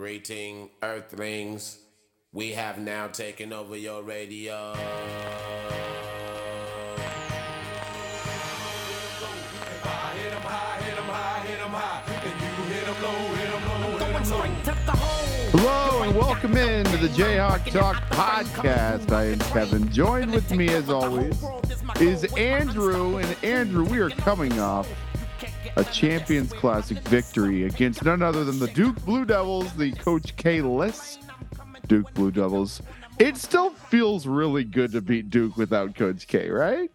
Greeting, Earthlings. We have now taken over your radio. Hello and welcome in to the Jayhawk Talk podcast. I am Kevin. Joined with me, as always, is Andrew. And Andrew, we are coming off a Champions Classic victory against none other than the Duke Blue Devils, the Coach K-less Duke Blue Devils. It still feels really good to beat Duke without Coach K, right?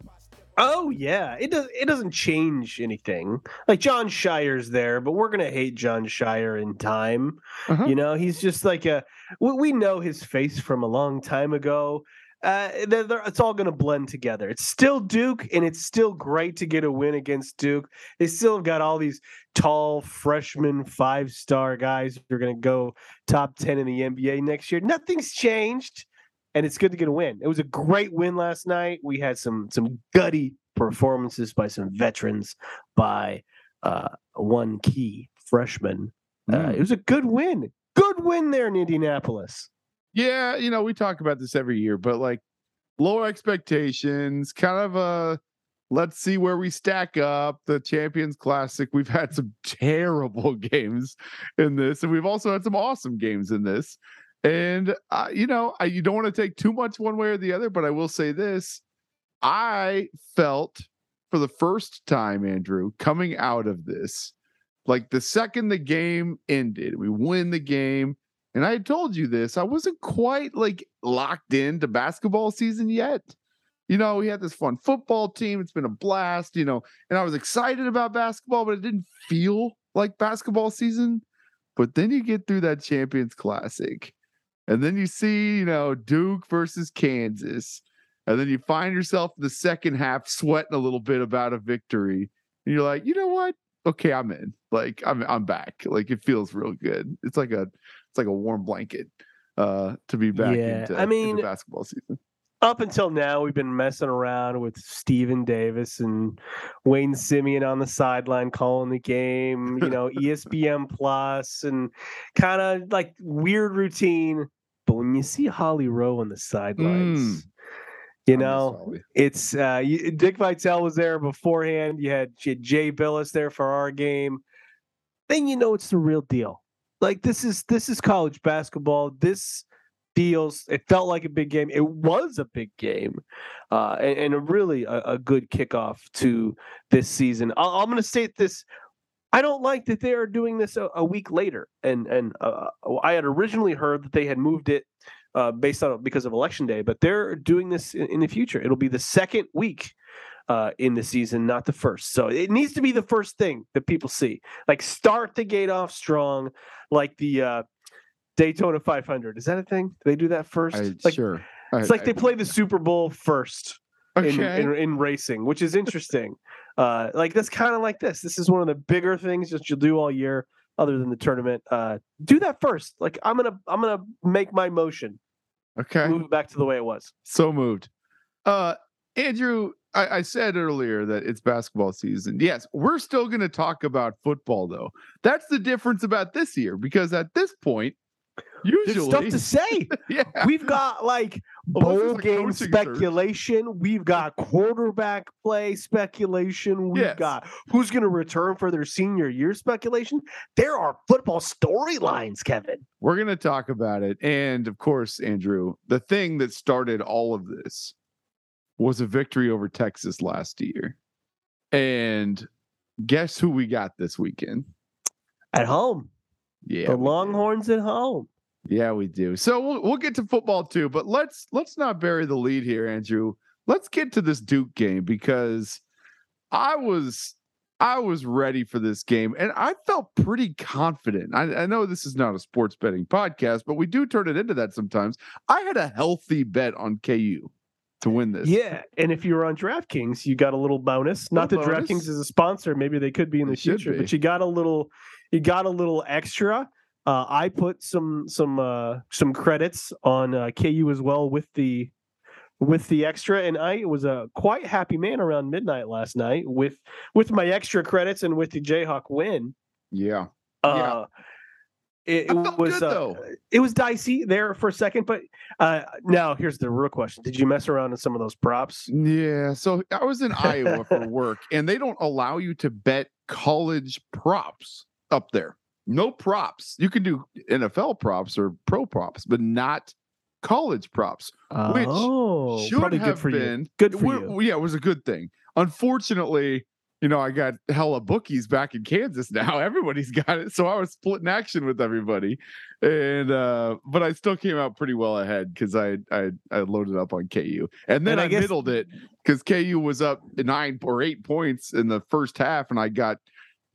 Oh yeah, it does. It doesn't change anything. Like Jon Scheyer's there, but we're gonna hate Jon Scheyer in time. Uh-huh. You know, he's just like a. We, we know his face from a long time ago. Uh, they're, they're, it's all going to blend together. It's still Duke, and it's still great to get a win against Duke. They still have got all these tall freshman five star guys who are going to go top 10 in the NBA next year. Nothing's changed, and it's good to get a win. It was a great win last night. We had some some gutty performances by some veterans, by uh, one key freshman. Uh, Mm. it was a good win. Good win there in Indianapolis. Yeah, you know, we talk about this every year, but like low expectations, kind of a let's see where we stack up. The Champions Classic, we've had some terrible games in this, and we've also had some awesome games in this. And uh, you know, I, you don't want to take too much one way or the other, but I will say this: I felt for the first time, Andrew, coming out of this, like the second the game ended, we win the game. And I told you this, I wasn't quite like locked into basketball season yet. You know, we had this fun football team. It's been a blast, you know, and I was excited about basketball, but it didn't feel like basketball season. But then you get through that Champions Classic, and then you see, you know, Duke versus Kansas. And then you find yourself in the second half sweating a little bit about a victory. And you're like, you know what? Okay, I'm in. Like I'm I'm back. Like it feels real good. It's like a it's like a warm blanket uh to be back Yeah, into, I into mean, basketball season. Up until now, we've been messing around with Steven Davis and Wayne Simeon on the sideline calling the game, you know, ESPN Plus and kind of like weird routine. But when you see Holly Rowe on the sidelines, you I know, it's uh you, Dick Vitale was there beforehand. You had, you had Jay Bilas there for our game. Then you know it's the real deal. Like this is this is college basketball. This feels it felt like a big game. It was a big game, uh, and, and a really a, a good kickoff to this season. I, I'm going to state this. I don't like that they are doing this a, a week later, and and uh, I had originally heard that they had moved it uh, based on because of election day, but they're doing this in, in the future. It'll be the second week uh, in the season, not the first. So it needs to be the first thing that people see. Like start the gate off strong, like the uh, Daytona 500. Is that a thing? Do they do that first? I, like, sure. It's like they play the Super Bowl first in, in, in racing, which is interesting. uh, like that's kind of like this. This is one of the bigger things that you'll do all year, other than the tournament. Uh, do that first. Like I'm gonna I'm gonna make my motion, okay. move it back to the way it was. So moved. Uh Andrew, I, I said earlier that it's basketball season. Yes, we're still gonna talk about football though. That's the difference about this year, because at this point, There's usually stuff to say. yeah. We've got like bowl game coaching search. speculation. We've got quarterback play speculation. We've Yes. got who's going to return for their senior year speculation. There are football storylines, Kevin. We're going to talk about it. And of course, Andrew, the thing that started all of this was a victory over Texas last year. And guess who we got this weekend? At home, Yeah. the do. Longhorns at home. Yeah, we do. So we'll we'll get to football too, but let's let's not bury the lead here, Andrew. Let's get to this Duke game because I was I was ready for this game and I felt pretty confident. I, I know this is not a sports betting podcast, but we do turn it into that sometimes. I had a healthy bet on KU to win this. Yeah, and if you were on DraftKings, you got a little bonus. Not that bonus. DraftKings is a sponsor; maybe they could be in the future. But you got a little, you got a little extra. Uh, I put some some uh, some credits on uh, KU as well with the with the extra, and I was a quite happy man around midnight last night with with my extra credits and with the Jayhawk win. Yeah. Uh, Yeah. It, it was good, uh, it was dicey there for a second, but uh, now here's the real question: Did you mess around in some of those props? Yeah. So I was in Iowa for work, and they don't allow you to bet college props up there. No props. You can do NFL props or pro props, but not college props. Which oh, Should have good for you. been. Good for you. Yeah, it was a good thing. Unfortunately, you know, I got hella bookies back in Kansas now. Everybody's got it. So I was splitting action with everybody. And uh, but I still came out pretty well ahead because I, I I loaded up on KU. And then And I, I guess- middled it because KU was up nine or eight points in the first half, and I got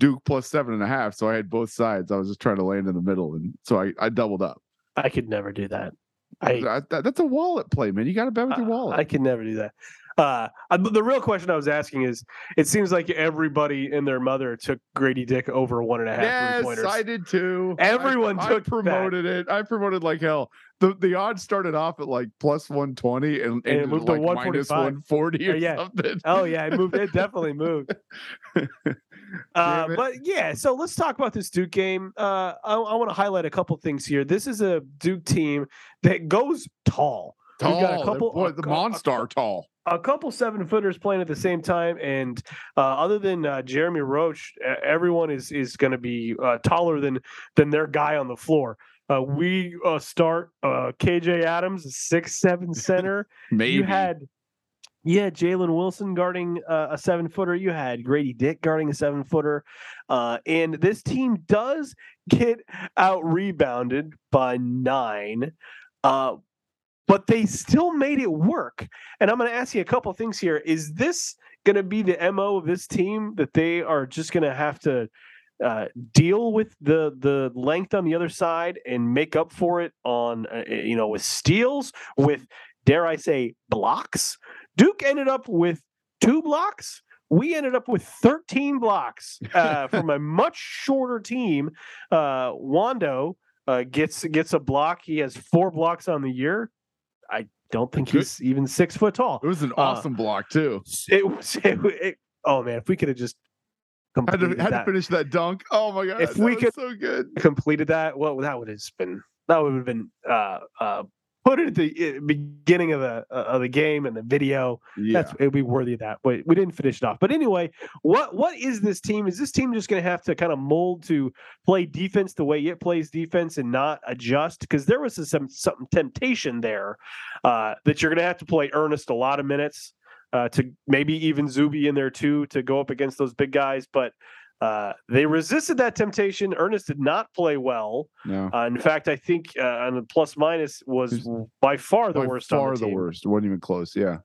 Duke plus seven and a half. So I had both sides. I was just trying to land in the middle. And so I, I doubled up. I could never do that. I I- that's a wallet play, man. You got to bet with your wallet. I can never do that. Uh, the real question I was asking is: It seems like everybody and their mother took Grady Dick over one and a half Yes, pointers. I did too. Everyone I, took that. promoted it. I promoted like hell. The the odds started off at like plus one twenty and, And it moved at to like minus one forty or yeah. something. Oh yeah, it moved. It definitely moved. Uh, it. but yeah, so let's talk about this Duke game. Uh, I, I want to highlight a couple things here. This is a Duke team that goes tall. tall. We've got a couple- boy, a the a monster tall. A couple seven footers playing at the same time, and uh, other than uh, Jeremy Roach, everyone is is going to be uh, taller than than their guy on the floor. Uh, we uh, start uh, KJ Adams, a six seven center. Maybe You had yeah, Jalen Wilson guarding uh, a seven footer. You had Grady Dick guarding a seven footer, uh, and this team does get out rebounded by nine. Uh, but they still made it work. And I'm going to ask you a couple things here. Is this going to be the MO of this team that they are just going to have to uh, deal with the the length on the other side and make up for it on uh, you know with steals with dare I say blocks? Duke ended up with two blocks. We ended up with 13 blocks uh, from a much shorter team. Uh, Wando uh, gets gets a block. He has four blocks on the year. I don't think Good. he's even six foot tall. it was an uh, awesome block too. It was. It, it- oh man, if we could have just Had to completed had to that, finish that dunk. Oh my god, If that we could- so good. completed that, well, that would have been that would have been uh, uh, put it at the uh, beginning of the uh, of the game and the video. Yeah, That's it'd be worthy of that. But we didn't finish it off. But anyway, what what is this team? Is this team just going to have to kind of mold to play defense the way it plays defense and not adjust? Because there was some some temptation there uh, that you're going to have to play Ernest a lot of minutes uh, to maybe even Zuby in there too to go up against those big guys, but. Uh, they resisted that temptation. Ernest did not play well. no, Uh, in fact, I think uh, on the plus minus was He's by far the By worst. Far the, the worst. wasn't even close. Yeah,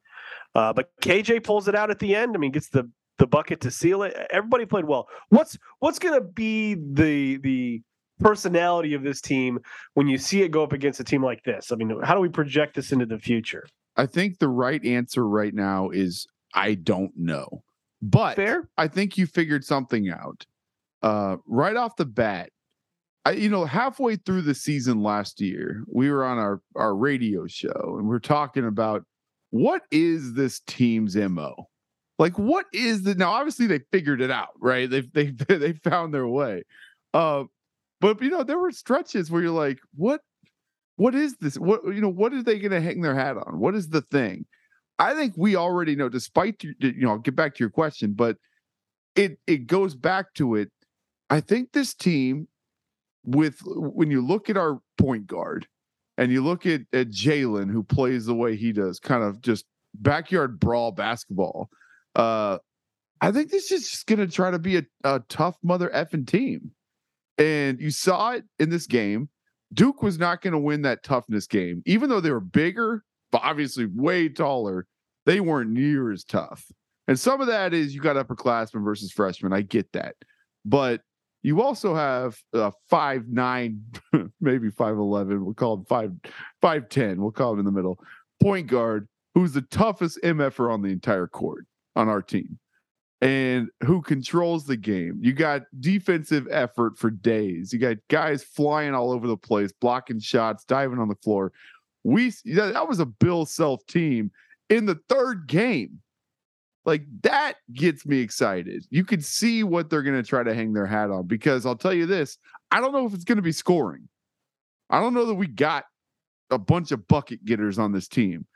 Uh, but KJ pulls it out at the end. I mean, gets the the bucket to seal it. Everybody played well. What's what's going to be the the personality of this team when you see it go up against a team like this? I mean, how do we project this into the future? I think the right answer right now is I don't know, but Fair. I think you figured something out. Uh, right off the bat, I, you know, halfway through the season last year, we were on our our radio show and we're talking about what is this team's mo. Like, what is the now? Obviously, they figured it out, right? They they they found their way. Uh, but you know, there were stretches where you're like, what what is this? What you know, what are they going to hang their hat on? What is the thing? I think we already know, despite you, know, I'll get back to your question, but it it goes back to it. I think this team, with when you look at our point guard and you look at, at Jalen, who plays the way he does, kind of just backyard brawl basketball. Uh, I think this is just to try to be a, a tough mother effing team. And you saw it in this game. Duke was not going to win that toughness game, even though they were bigger, obviously way taller. They weren't near as tough. And some of that is you got upperclassmen versus freshmen. I get that. But you also have a five nine, maybe five eleven. We'll call him five five ten. We'll call him in the middle. Point guard who's the toughest MFer on the entire court on our team and who controls the game. You got defensive effort for days. You got guys flying all over the place, blocking shots, diving on the floor. We that, was a Bill Self team in the third game. like that gets me excited. You could see what they're going to try to hang their hat on because I'll tell you this I don't know if it's going to be scoring. I don't know that we got a bunch of bucket getters on this team.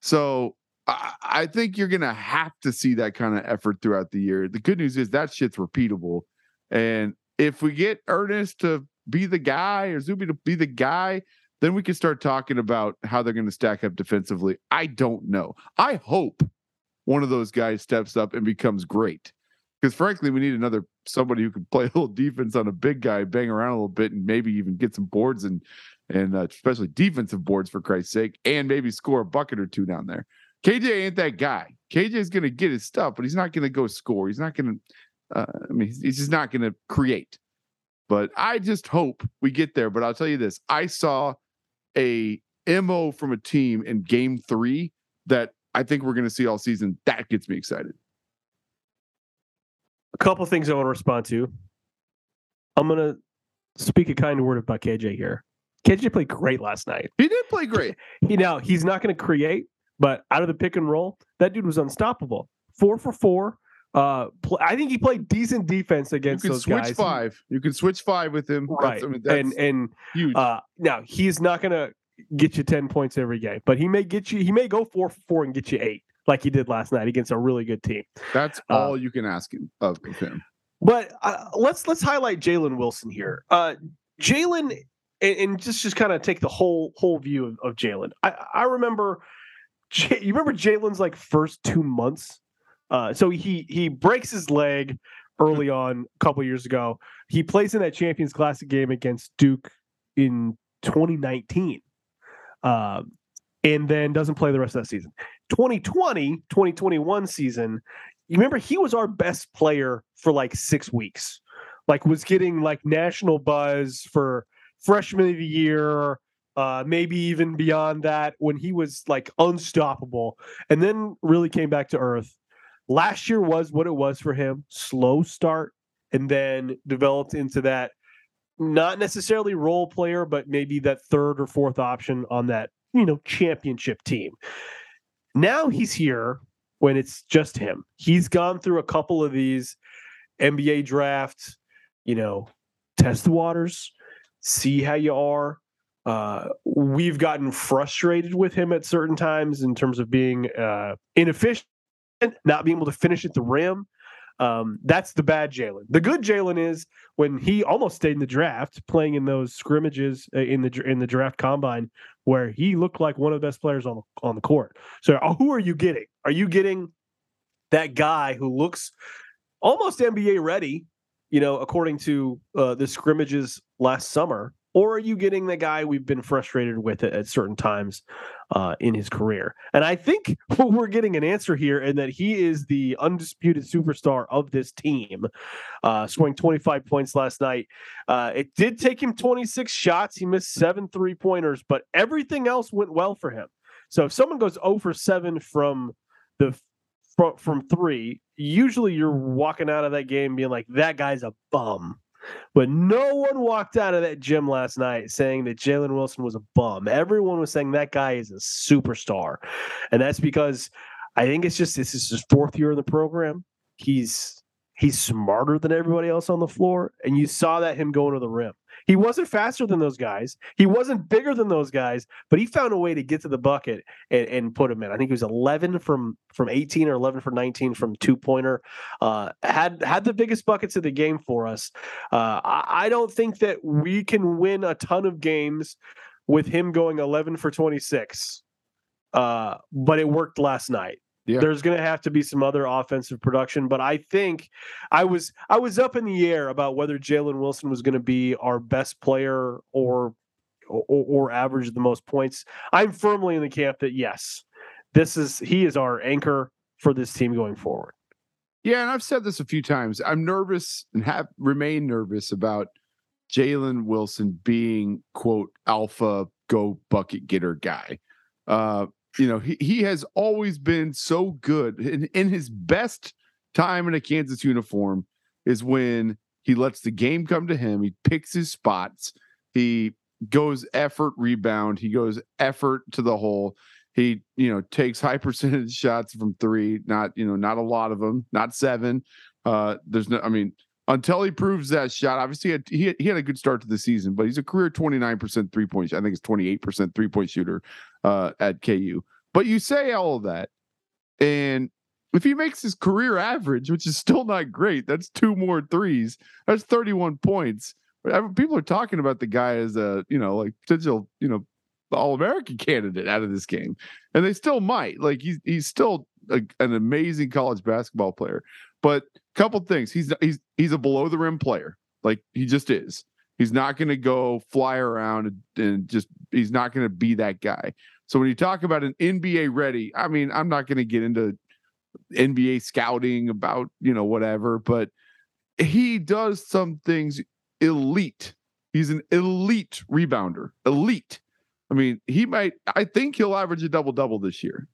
So I, I think you're going to have to see that kind of effort throughout the year. The good news is that shit's repeatable. And if we get Ernest to be the guy or Zuby to be the guy, then we can start talking about how they're going to stack up defensively. I don't know. I hope one of those guys steps up and becomes great. Because frankly, we need another somebody who can play a little defense on a big guy, bang around a little bit, and maybe even get some boards and and uh, especially defensive boards for Christ's sake, and maybe score a bucket or two down there. KJ ain't that guy. KJ is going to get his stuff, but he's not going to go score. He's not going to. Uh, I mean, he's just not going to create. But I just hope we get there. But I'll tell you this: I saw a mo from a team in Game Three that I think we're going to see all season. That gets me excited. A couple things I want to respond to. I'm going to speak a kind word about KJ here. KJ played great last night. He did play great. He now he's not going to create, but out of the pick and roll, that dude was unstoppable. Four for four. Uh, pl- I think he played decent defense against you can those switch guys. five. You can switch five with him. right? That's, I mean, that's and and huge. uh, now he's not going to get you ten points every game, but he may get you. He may go four for four and get you eight, like he did last night against a really good team. that's uh, all you can ask him, of, of him. But uh, let's let's highlight Jalen Wilson here. Uh, Jalen, and, and just just kind of take the whole whole view of, of Jalen. I I remember, J- you remember Jalen's like first two months. Uh, so he he breaks his leg early on a couple years ago. He plays in that Champions Classic game against Duke in 2019. Um, and then doesn't play the rest of that season. 2020, 2021 season, you remember he was our best player for like six weeks. Like was getting like national buzz for freshman of the year, uh, maybe even beyond that when he was like unstoppable, and then really came back to earth. Last year was what it was for him. Slow start, and then developed into that not necessarily role player, but maybe that third or fourth option on that, you know, championship team. Now he's here when it's just him. He's gone through a couple of these NBA drafts, you know, test the waters, see how you are. Uh, we've gotten frustrated with him at certain times in terms of being uh, inefficient, not being able to finish at the rim. Um, that's the bad Jalen. The good Jalen is when he almost stayed in the draft, playing in those scrimmages uh, in the in the draft combine, where he looked like one of the best players on the, on the court. So, uh, who are you getting? Are you getting that guy who looks almost NBA ready? You know, according to uh, the scrimmages last summer, or are you getting the guy we've been frustrated with at, certain times uh, in his career? And I think we're getting an answer here, in that he is the undisputed superstar of this team, uh, scoring 25 points last night. Uh, it did take him 26 shots. He missed seven three pointers, but everything else went well for him. So if someone goes 0 for 7 from the from, from three, usually you're walking out of that game being like, that guy's a bum. But no one walked out of that gym last night saying that Jalen Wilson was a bum. Everyone was saying that guy is a superstar. And that's because I think it's just this is his fourth year in the program. He's he's smarter than everybody else on the floor. And you saw that him going to the rim. He wasn't faster than those guys. He wasn't bigger than those guys, but he found a way to get to the bucket and, and put him in. I think he was 11 from from 18 or 11 for 19 from two pointer. Uh, had had the biggest buckets of the game for us. Uh, I, I don't think that we can win a ton of games with him going 11 for 26. Uh, but it worked last night. Yeah. There's going to have to be some other offensive production, but I think I was I was up in the air about whether Jalen Wilson was going to be our best player or, or or average the most points. I'm firmly in the camp that yes, this is he is our anchor for this team going forward. Yeah, and I've said this a few times. I'm nervous and have remain nervous about Jalen Wilson being quote alpha go bucket getter guy. Uh, you know, he, he has always been so good in, in his best time in a Kansas uniform is when he lets the game come to him. He picks his spots. He goes effort rebound. He goes effort to the hole. He, you know, takes high percentage shots from three, not, you know, not a lot of them, not seven. Uh, there's no, I mean, until he proves that shot, obviously he had, he had, a good start to the season, but he's a career 29% three point, I think it's 28% three point shooter uh, at KU. But you say all of that, and if he makes his career average, which is still not great, that's two more threes. That's 31 points. People are talking about the guy as a, you know, like potential, you know, all American candidate out of this game. And they still might. Like he's he's still a, an amazing college basketball player. But a couple things. He's he's he's a below the rim player. Like he just is. He's not going to go fly around and, just he's not going to be that guy. So when you talk about an NBA ready, I mean, I'm not going to get into NBA scouting about, you know, whatever, but he does some things elite. He's an elite rebounder. Elite. I mean, he might I think he'll average a double double this year.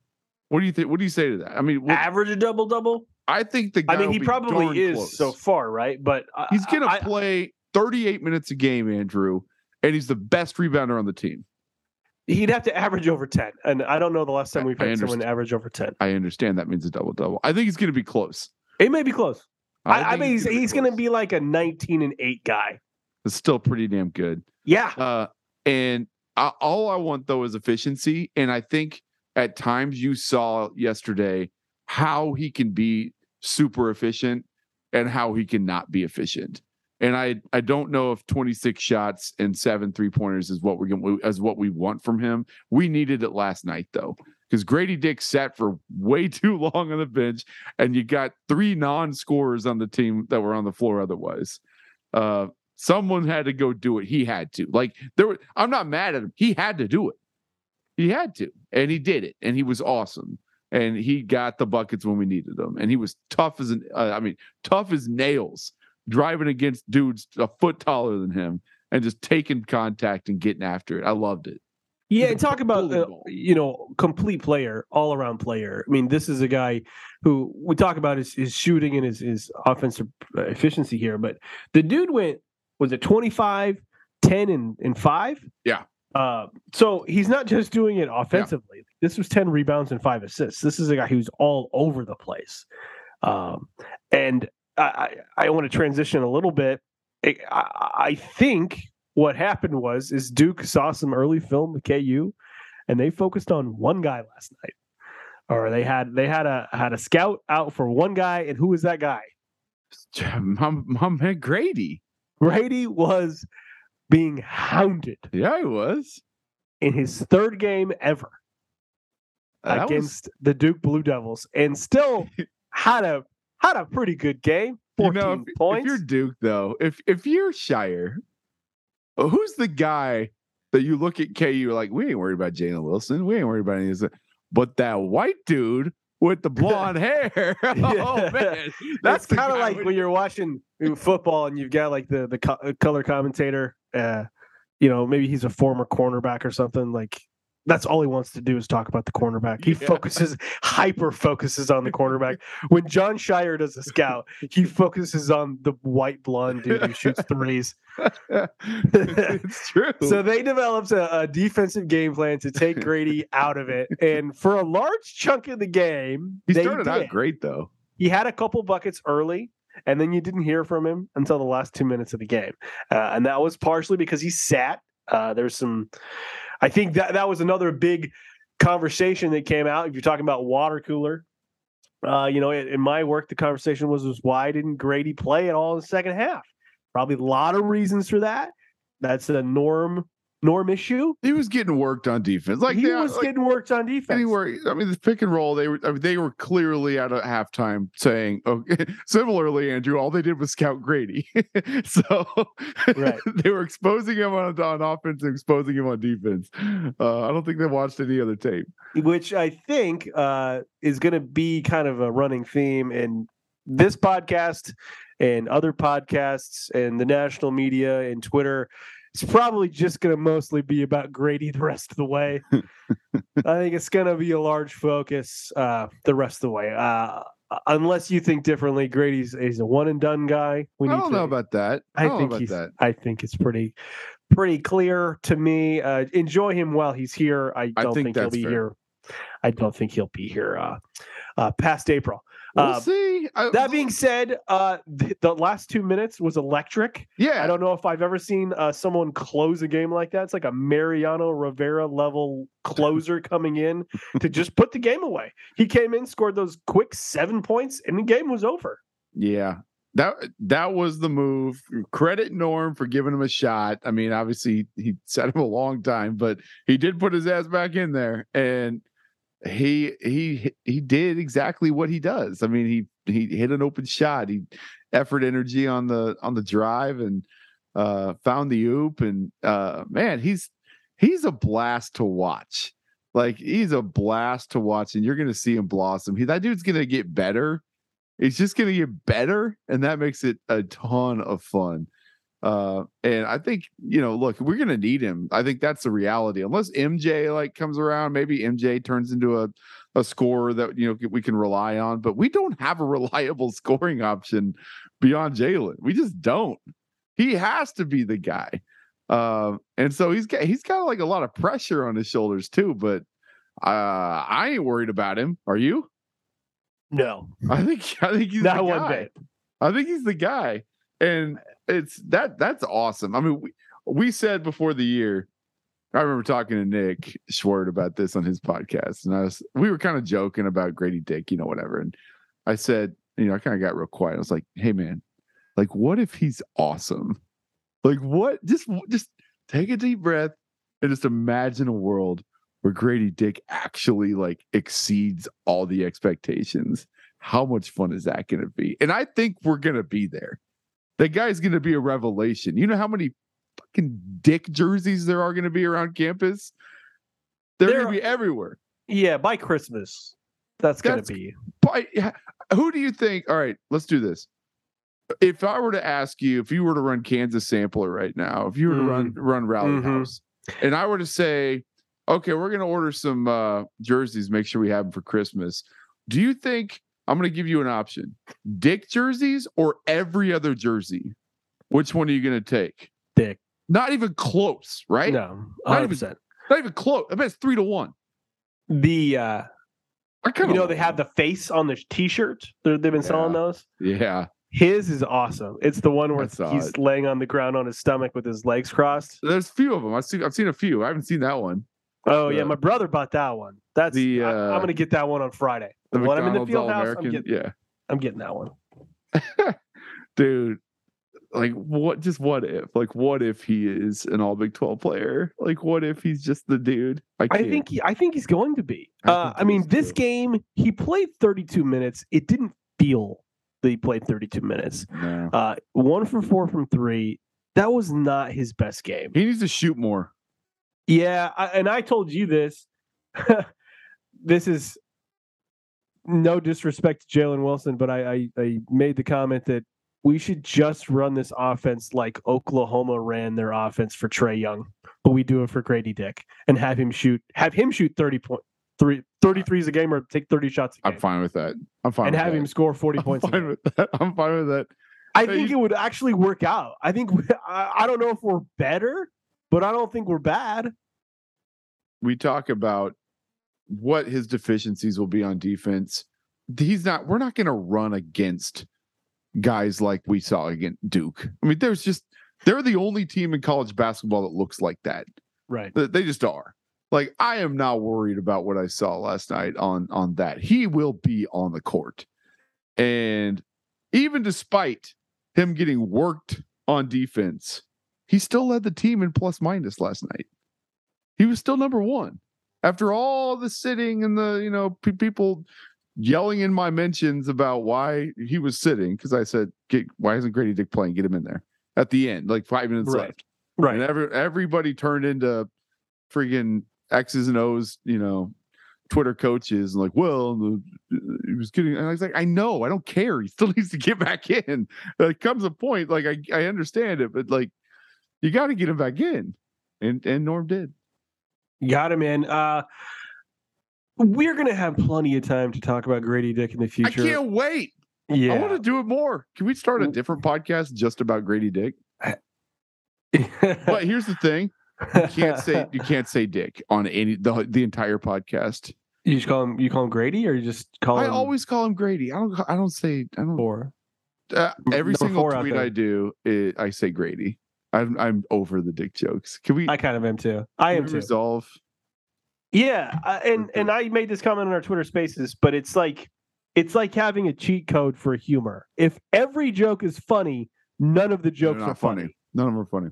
What do you think? What do you say to that? I mean, what, Average a double double. I think the I mean, he probably is close. so far, right? But I- He's going I- to play 38 minutes a game, Andrew, and he's the best rebounder on the team. He'd have to average over ten, and I don't know the last time we've I had someone average over ten. I understand that means a double double. I think he's going to be close. It may be close. I, I think mean, he's gonna be he's going to be like a nineteen and eight guy. It's still pretty damn good. Yeah, Uh, and I, all I want though is efficiency. And I think at times you saw yesterday how he can be super efficient and how he can not be efficient. And I I don't know if 26 shots and seven three pointers is what we're going as what we want from him. We needed it last night though, because Grady Dick sat for way too long on the bench, and you got three non-scorers on the team that were on the floor otherwise. Uh, someone had to go do it. He had to. Like there were, I'm not mad at him. He had to do it. He had to, and he did it, and he was awesome. And he got the buckets when we needed them, and he was tough as an, uh, I mean, tough as nails, driving against dudes a foot taller than him, and just taking contact and getting after it. I loved it. Yeah, talk about uh, you know complete player, all around player. I mean, this is a guy who we talk about his, his shooting and his his offensive efficiency here, but the dude went was it 25, 10 and and 5? Yeah. Uh, so he's not just doing it offensively. This was 10 rebounds and 5 assists. This is a guy who's all over the place. Um, and I I, I want to transition a little bit. I, I think what happened was is Duke saw some early film with KU, and they focused on one guy last night, or they had they had a had a scout out for one guy, and who was that guy? My, my man Grady. Brady was being hounded Yeah, he was. in his third game ever That was- against the Duke Blue Devils, and still had a had a pretty good game. You Fourteen know, if, if points. you're Duke, though, if if you're Scheyer, who's the guy that you look at KU you're like, we ain't worried about Jalen Wilson, we ain't worried about any of this, but that white dude with the blonde hair, oh Yeah. man, That's kind of like when you're watching football and you've got like the the co- color commentator. Uh, you know, maybe he's a former cornerback or something. Like that's all he wants to do is talk about the cornerback. He Yeah. focuses, hyper focuses on the cornerback. When Jon Scheyer does a scout, he focuses on the white blonde dude who shoots threes. it's true. So they developed a, a defensive game plan to take Grady out of it, and for a large chunk of the game, he started did. out great though. he had a couple buckets early and then you didn't hear from him until the last two minutes of the game. Uh, and that was partially because he sat uh, there's some i think that that was another big conversation that came out. If you're talking about water cooler uh, you know in, in my work the conversation was, was why didn't grady play at all in the second half? Probably a lot of reasons for that. That's a norm norm issue He was getting worked on defense. Like he they- was like, getting worked on defense anywhere. I mean, the pick and roll. They were. I mean, they were clearly at a halftime saying. Okay. Similarly, Andrew, all they did was scout Grady. so Right. they were exposing him on, on offense and exposing him on defense. Uh, I don't think they watched any other tape. which I think uh, is going to be kind of a running theme in this podcast and other podcasts and the national media and Twitter. It's probably just going to mostly be about Grady the rest of the way. I think it's going to be a large focus uh, the rest of the way. Uh, unless you think differently, Grady's he's a one and done guy. We I don't to, know about that. I, I think he's. that. I think it's pretty, pretty clear to me. Uh, enjoy him while he's here. I I don't think think, he'll be fair. here I don't think he'll be here uh, uh, past April. We'll Uh, see. I- that being said, uh, the, the last two minutes was electric. yeah, I don't know if I've ever seen uh, someone close a game like that. It's like a Mariano Rivera level closer coming in to just put the game away. He came in, scored those quick seven points, and the game was over. Yeah. That that was the move. Credit Norm for giving him a shot. I mean, obviously he set him a long time, but he did put his ass back in there and he he he did exactly what he does. I mean, he he hit an open shot. He effort energy on the on the drive and uh found the oop and uh man, he's he's a blast to watch. Like he's a blast to watch and you're going to see him blossom. He that dude's going to get better He's just going to get better and that makes it a ton of fun uh and i think you know look we're going to need him. I think that's the reality. Unless mj like comes around maybe mj turns into a a scorer that you know we can rely on but we don't have a reliable scoring option beyond jalen. We just don't. He has to be the guy. Uh, and so he's got he's got like a lot of pressure on his shoulders too but uh i ain't worried about him. Are you? No, I think I think he's not the one bit. I think he's the guy, and it's that that's awesome. I mean, we, we said before the year. I remember talking to Nick Schwartz about this on his podcast, and I was we were kind of joking about Grady Dick, you know, whatever. And I said, you know, I kind of got real quiet. I was like, "Hey, man, like, what if he's awesome? Like, what? Just just take a deep breath and just imagine a world where Grady Dick actually like exceeds all the expectations. How much fun is that going to be? And I think we're going to be there. That guy's going to be a revelation. You know how many fucking Dick jerseys there are going to be around campus? They're going to be everywhere. Yeah, by Christmas, that's gonna be. But who do you think? All right, let's do this. If I were to ask you, if you were to run Kansas Sampler right now, if you were to run run Rally Mhm. House, and I were to say, okay, we're going to order some uh, jerseys, make sure we have them for Christmas. Do you think I'm going to give you an option: Dick jerseys or every other jersey? Which one are you going to take? Dick. Not even close, right? No, Not hundred even-. Not even close. I bet it's three to one. The uh, I you kinda know they have the face on the T-shirt. They're, they've been selling those. Yeah, His is awesome. It's the one where he's laying on the ground on his stomach with his legs crossed. there's a few of them. I've seen. I've seen a few. I haven't seen that one. Oh yeah, my brother bought that one. That's the, I, uh, am gonna get that one on Friday. The when I'm in the McDonald's field house, I'm getting, Yeah, I'm getting that one. dude. Like what? Just what if? Like what if he is an All Big Twelve player? Like what if he's just the dude? I can't. think he, I think he's going to be. I uh, I mean, this too. game he played 32 minutes. It didn't feel that he played 32 minutes. No. Uh, one for four from three. That was not his best game. He needs to shoot more. Yeah, I, and I told you this. this is no disrespect to Jalen Wilson, but I, I I made the comment that we should just run this offense like Oklahoma ran their offense for Trae Young, but we do it for Grady Dick and have him shoot have him shoot 30 point three 33s a game or take 30 shots I'm fine with that. I'm fine. and have that. him score 40 I'm points. fine with that. I'm fine with that. I Hey, think you- it would actually work out. I think we, I, I don't know if we're better, but I don't think we're bad. we talk about what his deficiencies will be on defense. He's not, we're not going to run against guys like we saw against Duke. I mean, there's just, they're the only team in college basketball that looks like that. Right. They just are. Like, I am not worried about what I saw last night on on that. He will be on the court. And even despite him getting worked on defense, he still led the team in plus minus last night. He was still number one after all the sitting and the you know pe- people yelling in my mentions about why he was sitting because I said, Get, "Why isn't Grady Dick playing? Get him in there." At the end, like five minutes Right. left, Right. and every, everybody turned into friggin' X's and O's, you know, Twitter coaches, and like, well, the, he was getting, and I was like, I know, I don't care. He still needs to get back in. There comes a point, like I, I understand it, but like, you got to get him back in, and and Norm did. Got him in. Uh, we're gonna have plenty of time to talk about Grady Dick in the future. I can't wait. yeah. I want to do it more. Can we start a different podcast just about Grady Dick? But here's the thing: you can't say you can't say Dick on any the the entire podcast. You just call him you call him Grady or you just call I him I always call him Grady. I don't. I don't say. I don't. four? Uh, every Number single four tweet. I do, i I say Grady. I'm. I'm over the dick jokes. Can we? I kind of am too. I am too. Resolve. Yeah, uh, and and I made this comment on our Twitter Spaces, but it's like it's like having a cheat code for humor. If every joke is funny, none of the jokes are funny. None of them are funny.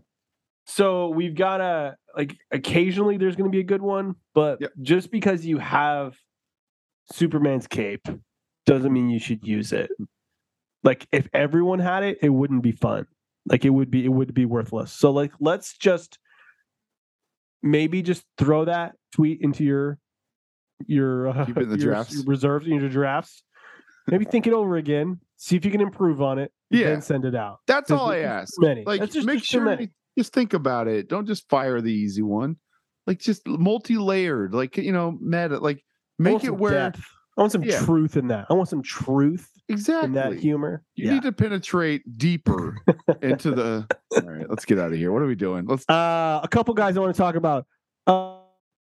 So we've got to like occasionally there's going to be a good one, but Yep. just because you have Superman's cape doesn't mean you should use it. Like if everyone had it, it wouldn't be fun. Like it would be it would be worthless. So like let's just maybe just throw that tweet into your your uh, Keep it in the your drafts. s- reserves in your drafts. Maybe think it over again. See if you can improve on it. Yeah. and send it out. That's all I ask. many. Like, That's just- make just sure you just think about it. Don't just fire the easy one. Like, just multi-layered. Like, you know, meta. Like, make it where depth. I want some Yeah. truth in that. I want some truth exactly in that humor. You yeah. need to penetrate deeper into the. All right, let's get out of here. What are we doing? Let's. Uh, a couple guys I want to talk about. Uh,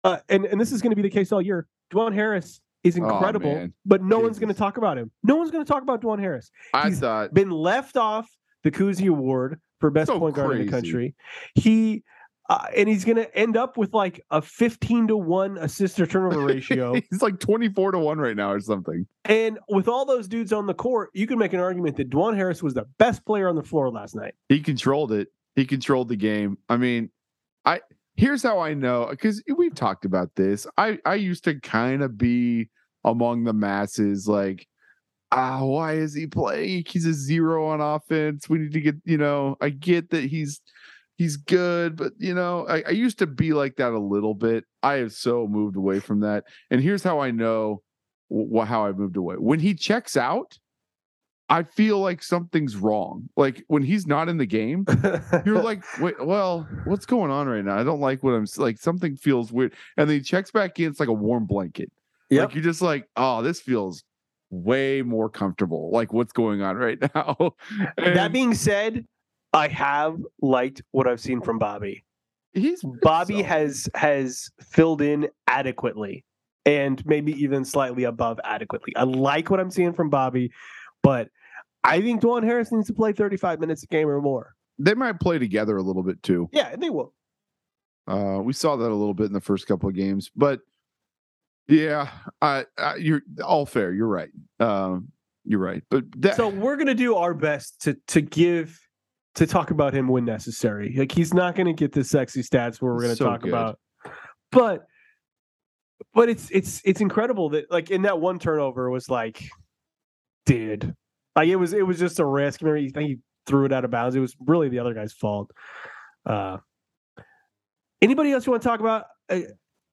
uh, and, and this is going to be the case all year. Dajuan Harris is Oh, incredible, man. but no one's going to talk about him. No one's going to talk about Dajuan Harris. I he's thought Been left off the Cousy Award for best So point guard in the country. He uh, and he's going to end up with like a 15 to 1 assist to turnover ratio. he's like twenty-four to one right now or something. and with all those dudes on the court, you can make an argument that Dajuan Harris was the best player on the floor last night. He controlled it. He controlled the game. I mean, I here's how I know because we've talked about this. I I used to kind of be among the masses like ah why is he playing he's a zero on offense we need to get you know i get that he's he's good but you know I, I used to be like that a little bit i have so moved away from that and here's how i know wh- how i moved away when he checks out i feel like something's wrong like when he's not in the game you're like, wait, well, what's going on right now? I don't like what I'm like. Something feels weird. And then he checks back in. It's like a warm blanket. Yep. Like you're just like, oh, this feels way more comfortable. Like what's going on right now? that being said, I have liked what I've seen from Bobby. he's Bobby so- has has filled in adequately and maybe even slightly above adequately. I like what I'm seeing from Bobby, but I think Dajuan Harris needs to play 35 minutes a game or more. They might play together a little bit too. Yeah, they will. Uh, we saw that a little bit in the first couple of games, but yeah, I, I you're all fair. You're right. Um, you're right. But that, So we're gonna do our best to to give to talk about him when necessary. Like he's not gonna get the sexy stats where we're gonna So talk good. about, but but it's it's it's incredible that like in that one turnover was like, dude, like it was it was just a risk. Remember, he, think he threw it out of bounds. It was really the other guy's fault. Uh, anybody else you want to talk about? I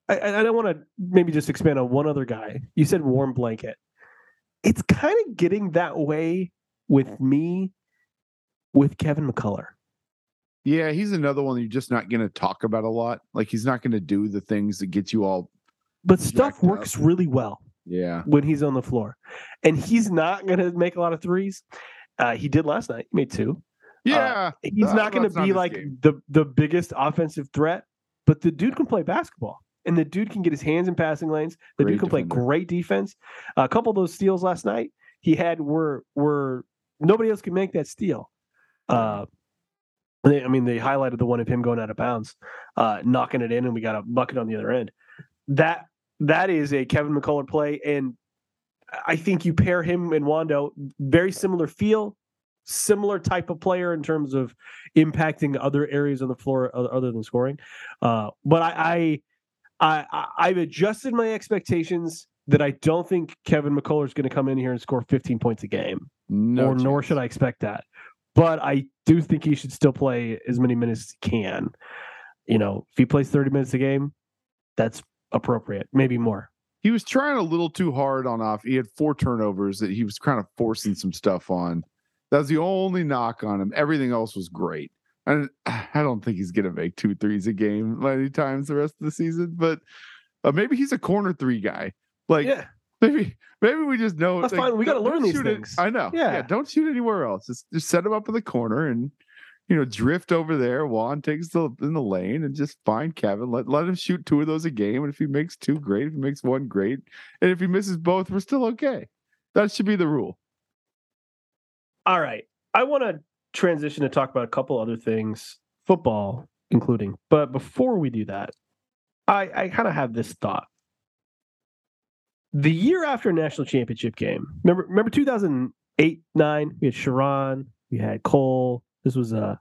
I, I don't want to maybe just expand on one other guy. You said warm blanket. It's kind of getting that way with me with Kevin McCullar. yeah, he's another one you're just not going to talk about a lot. Like he's not going to do the things that get you all. But stuff Jacked up. works really well Yeah. when he's on the floor. And he's not going to make a lot of threes. Uh, he did last night. He made two. Yeah. He's Uh, not going to be like game. the the biggest offensive threat, but the dude can play basketball. And the dude can get his hands in passing lanes. The Great dude can play great defense. a couple of those steals last night he had were were nobody else could make that steal. Uh, they, I mean, they highlighted the one of him going out of bounds, uh, knocking it in, and we got a bucket on the other end. That that is a Kevin McCullar play, and I think you pair him and Wando, very similar feel, similar type of player in terms of impacting other areas on the floor other than scoring. Uh, but I, I, I, I've adjusted my expectations that I don't think Kevin McCullar is going to come in here and score 15 points a game, No or nor should I expect that. But I do think he should still play as many minutes as he can. You know, if he plays 30 minutes a game, that's appropriate, maybe more. He was trying a little too hard on off. He had four turnovers that he was kind of forcing some stuff on. That was the only knock on him. Everything else was great. And I don't think he's going to make two threes a game many times the rest of the season, but uh, maybe he's a corner three guy. Like yeah, maybe maybe we just know That's like, fine. We gotta learn don't these shoot it- things. I know. Yeah. Yeah. Don't shoot anywhere else. Just just set them up in the corner and you know, drift over there. Juan takes the in the lane and just find Kevin. Let let him shoot two of those a game. And if he makes two, great. If he makes one, great. And if he misses both, we're still okay. That should be the rule. All right. I want to transition to talk about a couple other things, football including. But before we do that, I, I kind of have this thought. The year after a national championship game, remember remember 2008, 9, we had Sherron, we had Cole. This was uh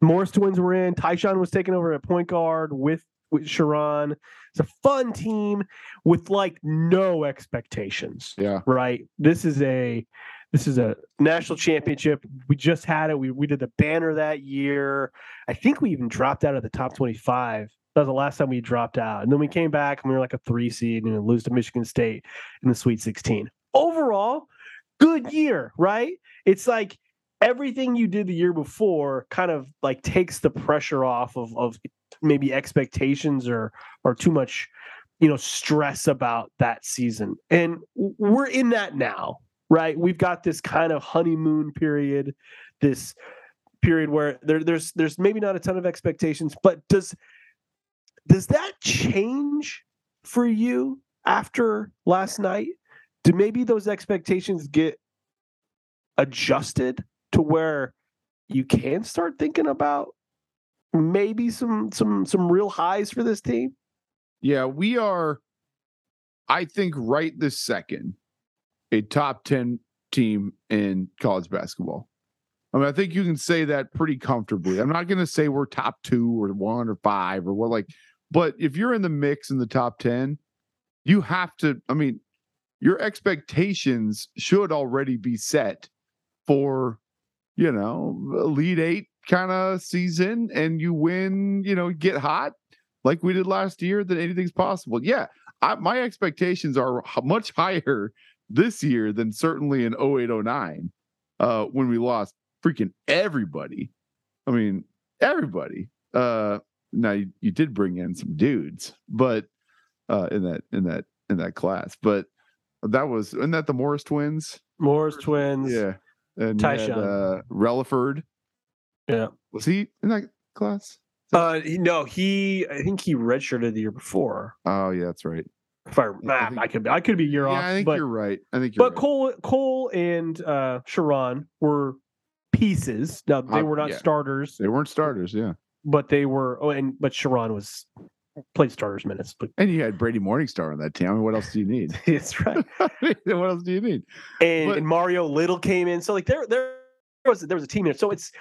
Morris twins were in. Tyshawn was taking over at point guard with with Sherron. It's a fun team with like no expectations Yeah. right? This is a this is a national championship. We just had it. We we did the banner that year. I think we even dropped out of the top 25. That was the last time we dropped out. And then we came back and we were like a three seed and we lose to Michigan State in the Sweet 16. Overall, good year, right? It's like everything you did the year before kind of like takes the pressure off of of maybe expectations or or too much you know stress about that season and we're in that now right we've got this kind of honeymoon period this period where there, there's there's maybe not a ton of expectations but does does that change for you after last night do maybe those expectations get adjusted to where you can start thinking about maybe some some some real highs for this team Yeah, we are, I think, right this second, a top 10 team in college basketball. I mean, I think you can say that pretty comfortably. I'm not going to say we're top two or one or five or what, like, but if you're in the mix in the top 10, you have to, I mean, your expectations should already be set for, you know, Elite Eight kind of season and you win, you know, get hot like we did last year, then anything's possible. Yeah, I, my expectations are much higher this year than certainly in 0809 uh, when we lost freaking everybody. I mean, everybody. Uh, now you, you did bring in some dudes, but uh, in that in that in that class, but that was isn't that the Morris twins? Moore's twins Yeah, and you had, Tyshawn. uh, Releford. Yeah. was he in that class? uh no he i think he redshirted the year before Oh yeah, that's right. if i, I ah, think- I could be i could be a year yeah, off I think but you're right. I think you're but right. cole cole and uh Sherron were pieces now they were not yeah. starters They weren't starters, yeah. But they were oh and but Sherron was played starters minutes but And you had Brady Morningstar on that team. I mean, what else do you need? it's right what else do you need? and, But- and Mario Little came in. So like there there was there was a team there. So it's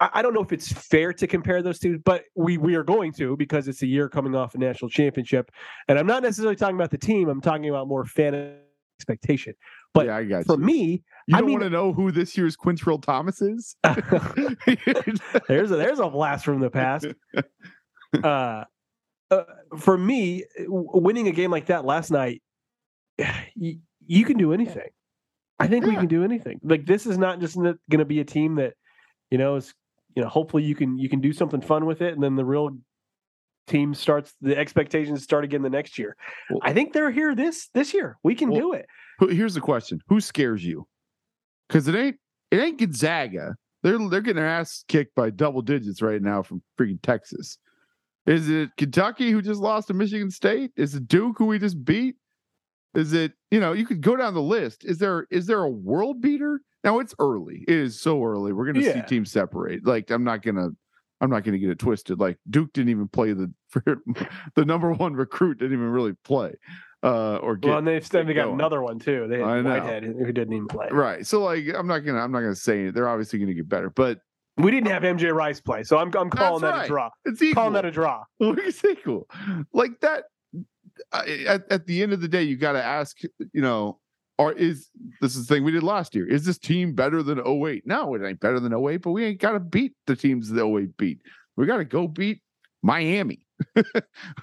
I, I don't know if it's fair to compare those two, but we we are going to because it's a year coming off a national championship. And I'm not necessarily talking about the team. I'm talking about more fan expectation. But yeah, I got For you. me, you I don't mean- want to know who this year's Quintrell Thomas is? there's a there's a blast from the past. Uh, uh, for me, winning a game like that last night, you, you can do anything. I think we can do anything. Like this is not just going to be a team that, you know, is you know hopefully you can you can do something fun with it, and then the real team starts. The expectations start again the next year. Well- I think they're here this this year. We can Well, do it. Here's the question: Who scares you? Because it ain't it ain't Gonzaga. They're they're getting their ass kicked by double digits right now from freaking Texas. Is it Kentucky who just lost to Michigan State? Is it Duke who we just beat? Is it you know you could go down the list. Is there is there a world beater? Now it's early. It is so early. We're gonna see teams separate. Like I'm not gonna I'm not gonna get it twisted. Like Duke didn't even play the the number one recruit didn't even really play. Uh or get well, and they've then they got going. another one too. They I had know. Whitehead who didn't even play. right. So like I'm not gonna I'm not gonna say it. They're obviously gonna get better, but We didn't have MJ Rice play, so I'm I'm calling that right. a draw. it's equal. Calling that a draw. it's equal. Like that. At, at the end of the day, you got to ask. You know, or is this is the thing we did last year? Is this team better than 08? No, it ain't better than 08, but we ain't got to beat the teams that 08 beat. We got to go beat Miami.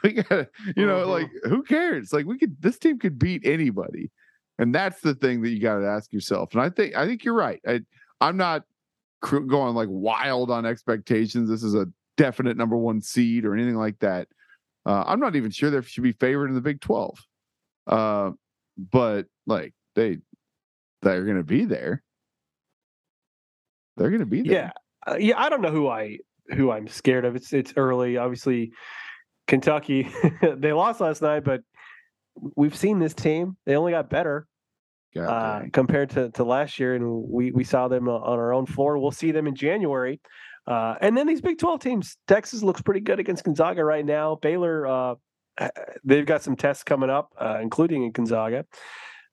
we got to, you know, Mhm. like who cares? Like we could, this team could beat anybody, and that's the thing that you got to ask yourself. And I think, I think you're right. I, I'm not cr- going like wild on expectations. This is a definite number one seed or anything like that. Uh, I'm not even sure they should be favored in the Big 12. Uh, but like they, they're going to be there. They're going to be there. Yeah. uh, yeah, I don't know who I who I'm scared of. It's it's early. Obviously, Kentucky they lost last night, but we've seen this team. They only got better uh, compared to, to last year, and we we saw them uh, on our own floor. We'll see them in January, uh, and then these Big Twelve teams. Texas looks pretty good against Gonzaga right now. Baylor, uh, they've got some tests coming up, uh, including in Gonzaga,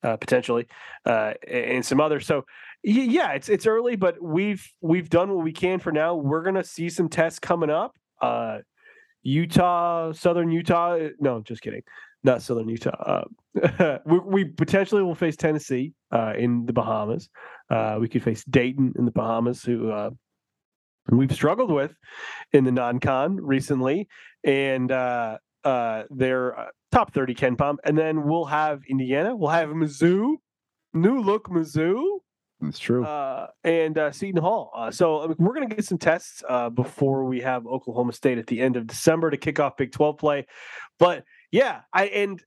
uh, potentially, uh, and some others. So. Yeah, it's it's early, but we've we've done what we can for now. We're gonna see some tests coming up. Uh, Utah, Southern Utah. uh, No, just kidding. Not Southern Utah. Uh, we, we potentially will face Tennessee uh, in the Bahamas. Uh, we could face Dayton in the Bahamas, who uh, we've struggled with in the non-con recently, and uh, they're uh, top thirty KenPom. And then we'll have Indiana. We'll have Mizzou, new look Mizzou That's true. uh, and uh, Seton Hall. Uh, so I mean, we're going to get some tests uh, before we have Oklahoma State at the end of December to kick off Big Twelve play. But yeah, I and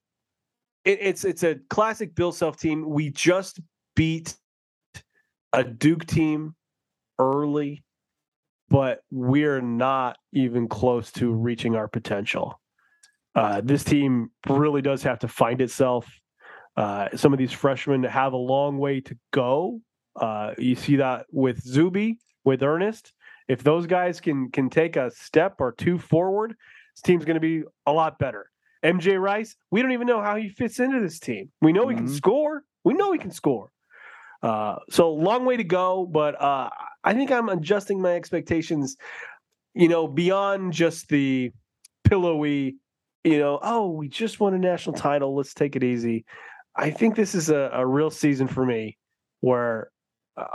it, it's it's a classic Bill Self team. We just beat a Duke team early, but we're not even close to reaching our potential. Uh, this team really does have to find itself. Uh, some of these freshmen have a long way to go. Uh, you see that with Zuby, with Ernest. If those guys can can take a step or two forward, this team's going to be a lot better. MJ Rice, we don't even know how he fits into this team. We know he can Mhm. score. We know he can score. Uh, so long way to go, but uh, I think I'm adjusting my expectations. You know, beyond just the pillowy, you know, oh, we just won a national title. Let's take it easy. I think this is a, a real season for me where uh,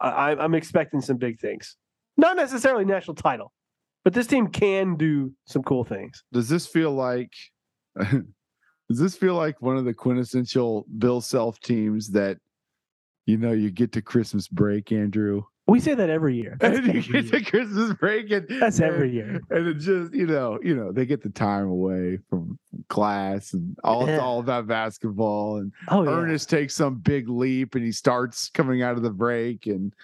I, I'm expecting some big things. Not necessarily national title, but this team can do some cool things. Does this feel like? does this feel like one of the quintessential Bill Self teams that, you know, you get to Christmas break, Andrew, We say that every year. That's and you every get year. to Christmas break, and That's every year. and it just you know, you know, they get the time away from class, and all it's all about basketball, and Oh, yeah. Ernest takes some big leap, and he starts coming out of the break, and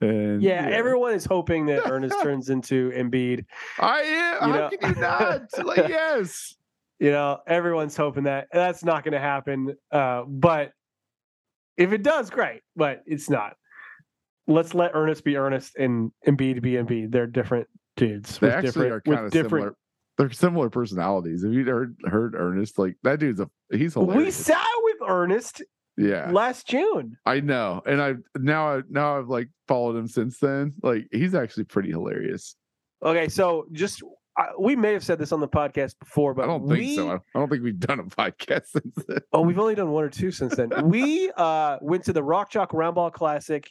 and Yeah, everyone is hoping that Ernest turns into Embiid. I am. you How know- can you not? like, yes. You know, everyone's hoping that that's not going to happen. Uh, but if it does, great. But it's not. Let's let Ernest be Ernest and Embiid be Embiid. They're different dudes They actually different, are kind of different. similar. They're similar personalities. Have you heard heard Ernest? Like that dude's a he's hilarious. We sat with Ernest yeah, last June. I know, and I now I now I've like followed him since then. Like he's actually pretty hilarious. Okay, so just uh, we may have said this on the podcast before, but I don't think we, so. I I don't think we've done a podcast since then. Oh, we've only done one or two since then. we uh, went to the Rock Chalk Roundball Classic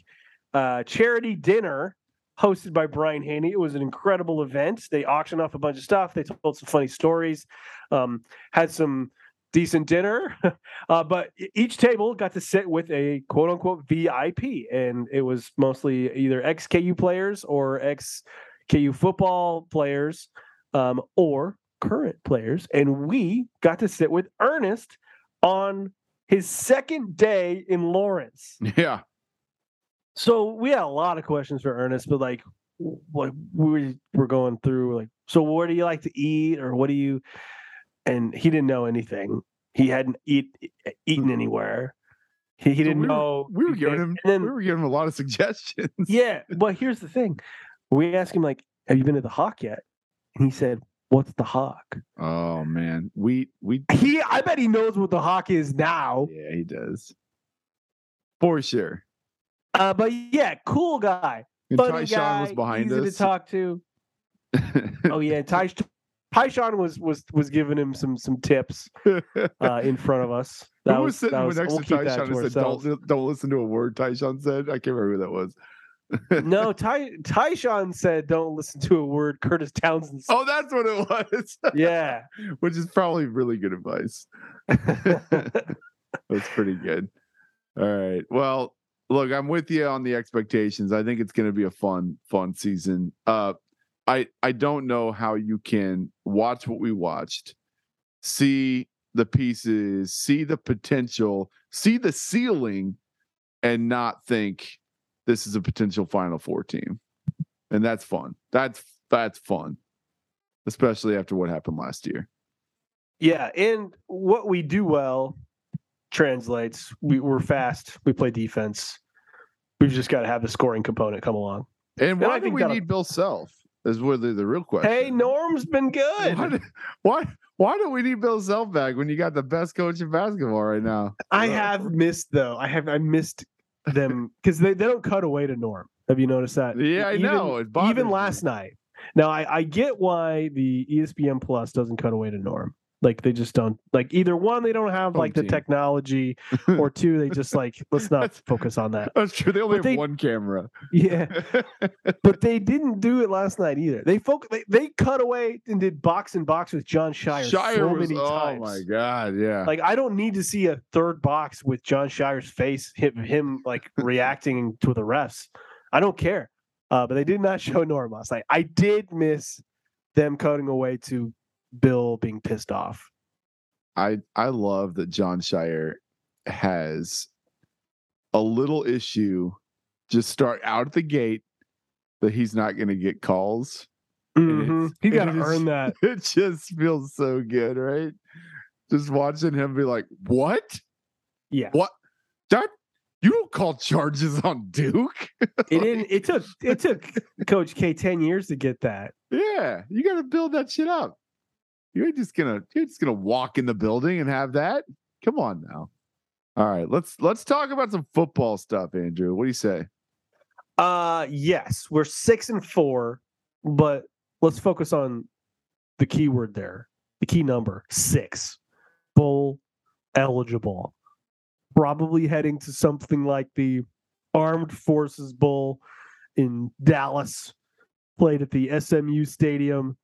uh, charity dinner hosted by Brian Haney. It was an incredible event. They auctioned off a bunch of stuff. They told some funny stories, um, had some decent dinner, uh, but each table got to sit with a quote unquote VIP, and it was mostly either ex KU players or ex KU football players um, or current players. And we got to sit with Ernest on his second day in Lawrence. Yeah, So we had a lot of questions for Ernest, but like, w- like we were going through like, so what do you like to eat, or what do you? And he didn't know anything. He hadn't eat eaten anywhere. He, he So didn't we were- know. we were giving him then, we were giving him a lot of suggestions. yeah, but here's the thing: we asked him like, "Have you been to the Hawk yet?" And he said, "What's the Hawk?" Oh man, we we He, I bet he knows what the Hawk is now. yeah he does for sure. Uh, but yeah, cool guy, And funny Tyshawn guy, was behind easy us. to talk to. Oh yeah, Ty, Tyshawn was was was giving him some some tips uh, in front of us. Who That was sitting that next we'll to that Tyshawn and said, don't, don't listen to a word Tyshawn said? I can't remember who that was. No, Ty Tyshawn said, "Don't listen to a word." Kurtis Townsend. said. Oh, that's what it was. Yeah, Which is probably really good advice. That's pretty good. All right. Well, look, I'm with you on the expectations. I think it's going to be a fun, fun season. Uh, I I don't know how you can watch what we watched, see the pieces, see the potential, see the ceiling, and not think this is a potential Final Four team. and that's fun. That's that's fun, especially after what happened last year. Yeah, and what we do well translates. We, we're fast. We play defense. We've just got to have the scoring component come along. And And why do we need Bill Self? Is really the real question. Hey, Norm's been good. Why, do- why why do we need Bill Self back when you got the best coach in basketball right now? I have missed though. I have I missed them because they, they don't cut away to Norm. Have you noticed that? Yeah, I Even- know. Even me. last night. Now I, I get why the ESPN Plus doesn't cut away to Norm. Like they just don't like either one, they don't have Home like the technology, or two, they just like let's not focus on that. That's true. They only But have they- one camera. Yeah. but they didn't do it last night either. They folk they, they cut away and did box and box with Jon Scheyer, Scheyer so was, many oh times. Oh my god, yeah. Like I don't need to see a third box with Jon Scheyer's face, him, him like reacting to the refs. I don't care. Uh, but they did not show Norm last night. I did miss them cutting away to Bill being pissed off. I I love that Jon Scheyer has a little issue just start out at the gate that he's not going to get calls. Mhm. He got to earn that. It just feels so good, right? Just watching him be like, "What? Yeah. What? That you don't call charges on Duke?" It didn't. It took. It took Coach K ten years to get that. Yeah, you got to build that shit up. You ain't just gonna you're just gonna walk in the building and have that. Come on now. All right, let's let's talk about some football stuff, Andrew. What do you say? Uh yes, we're six and four, but let's focus on the key word there. The key number six. Bowl eligible. Probably heading to something like the Armed Forces Bowl in Dallas, played at the SMU Stadium.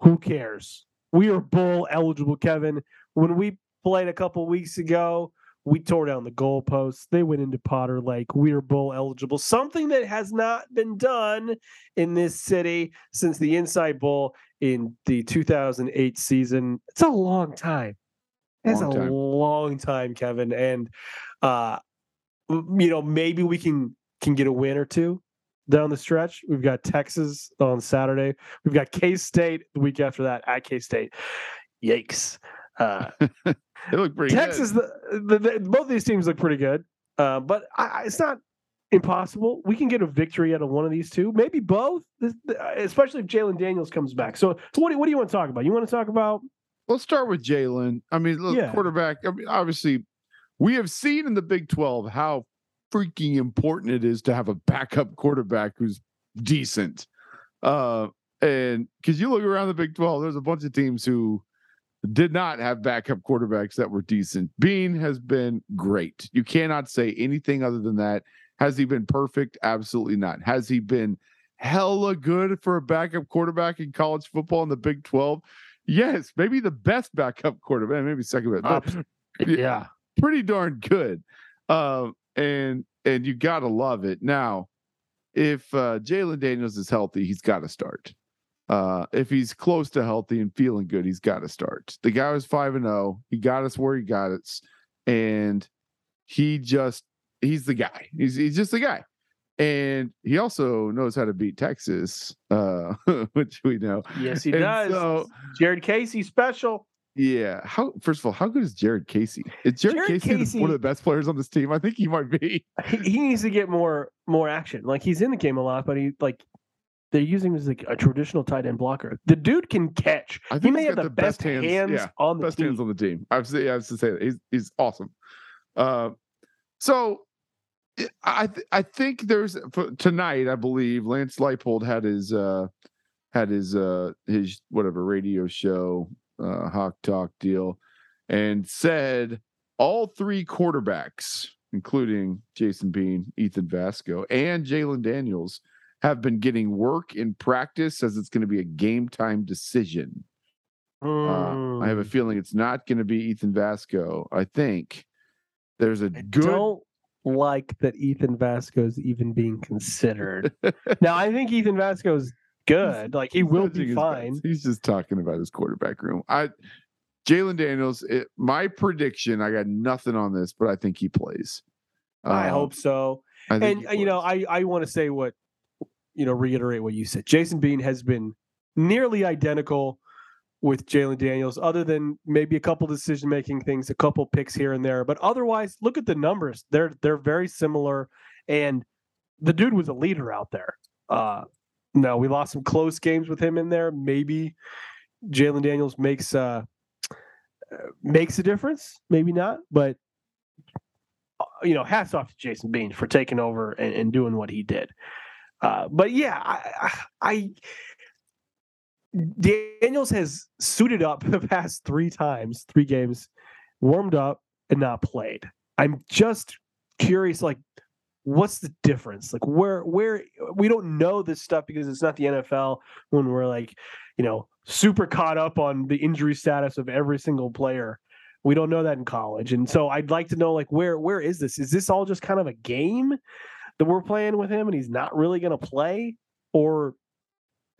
Who cares? We are bowl eligible, Kevin. When we played a couple weeks ago, we tore down the goalposts. They went into Potter Lake. We are bowl eligible. Something that has not been done in this city since the Insight Bowl in the 2008 season. It's a long time. It's Long a time. long time, Kevin. And uh you know, maybe we can can get a win or two down the stretch. We've got Texas on Saturday. We've got K State the week after that at K State. Yikes. Uh, They look pretty Texas, good. the, the, the, both these teams look pretty good, uh, but I, it's not impossible. We can get a victory out of one of these two, maybe both, this- especially if Jalen Daniels comes back. So, what do, what do you want to talk about? You want to talk about? Let's start with Jalen. I mean, look, Yeah. quarterback. I mean, obviously, we have seen in the Big 12 how freaking important it is to have a backup quarterback who's decent. Uh, and because you look around the Big 12, there's a bunch of teams who did not have backup quarterbacks that were decent. Bean has been great. You cannot say anything other than that. Has he been perfect? Absolutely not. Has he been hella good for a backup quarterback in college football in the Big 12? Yes, maybe the best backup quarterback, maybe second best, but Yeah, pretty darn good. Um, and and you gotta love it. Now, if uh Jalen Daniels is healthy, he's got to start. Uh, if he's close to healthy and feeling good, he's got to start. The guy was five and zero. He got us where he got us, and he just he's the guy. He's he's just the guy, and he also knows how to beat Texas, uh, which we know. yes, he And does. so- Jared Casey special. Yeah. How first of all, how good is Jared Casey? Is Jared, Jared Casey, Casey- one of the best players on this team? I think he might be. He, he needs to get more more action. Like he's in the game a lot, but he like they're using him as like a traditional tight end blocker. The dude can catch. I He may have the, the best, best hands- hands, yeah, on the Best team. hands on the team. I have to, I have to say that he's he's awesome. Uh, so I- I th- I think there's for tonight. I believe Lance Leipold had his uh had his uh his whatever radio show uh Hawk Talk deal and said all three quarterbacks, including Jason Bean, Ethan Vasko, and Jalen Daniels, have been getting work in practice as it's going to be a game time decision. Uh, I have a Mm. feeling it's not going to be Ethan Vasko. I think there's a I good. don't like that Ethan Vasko is even being considered. now I think Ethan Vasko's good. Like he will be fine. He's just talking about his quarterback room. I, Jalen Daniels. It, my prediction. I got nothing on this, but I think he plays. I Uh, hope so. I And uh, you know. I I want to say what you know reiterate what you said. Jason Bean has been nearly identical with Jalen Daniels, other than maybe a couple decision making things, a couple picks here and there. But otherwise, look at the numbers; they're they're very similar. And the dude was a leader out there. Uh, no, we lost some close games with him in there. Maybe Jalen Daniels makes uh, uh, makes a difference. Maybe not, but uh, you know, hats off to Jason Bean for taking over and, and doing what he did. Uh, but yeah, I, I Daniels has suited up the past three times, three games, warmed up and not played. I'm just curious, like, what's the difference? Like, where where we don't know this stuff because it's not the NFL when we're like, you know, super caught up on the injury status of every single player. We don't know that in college, and so I'd like to know, like, where where is this? Is this all just kind of a game that we're playing with him, and he's not really going to play, or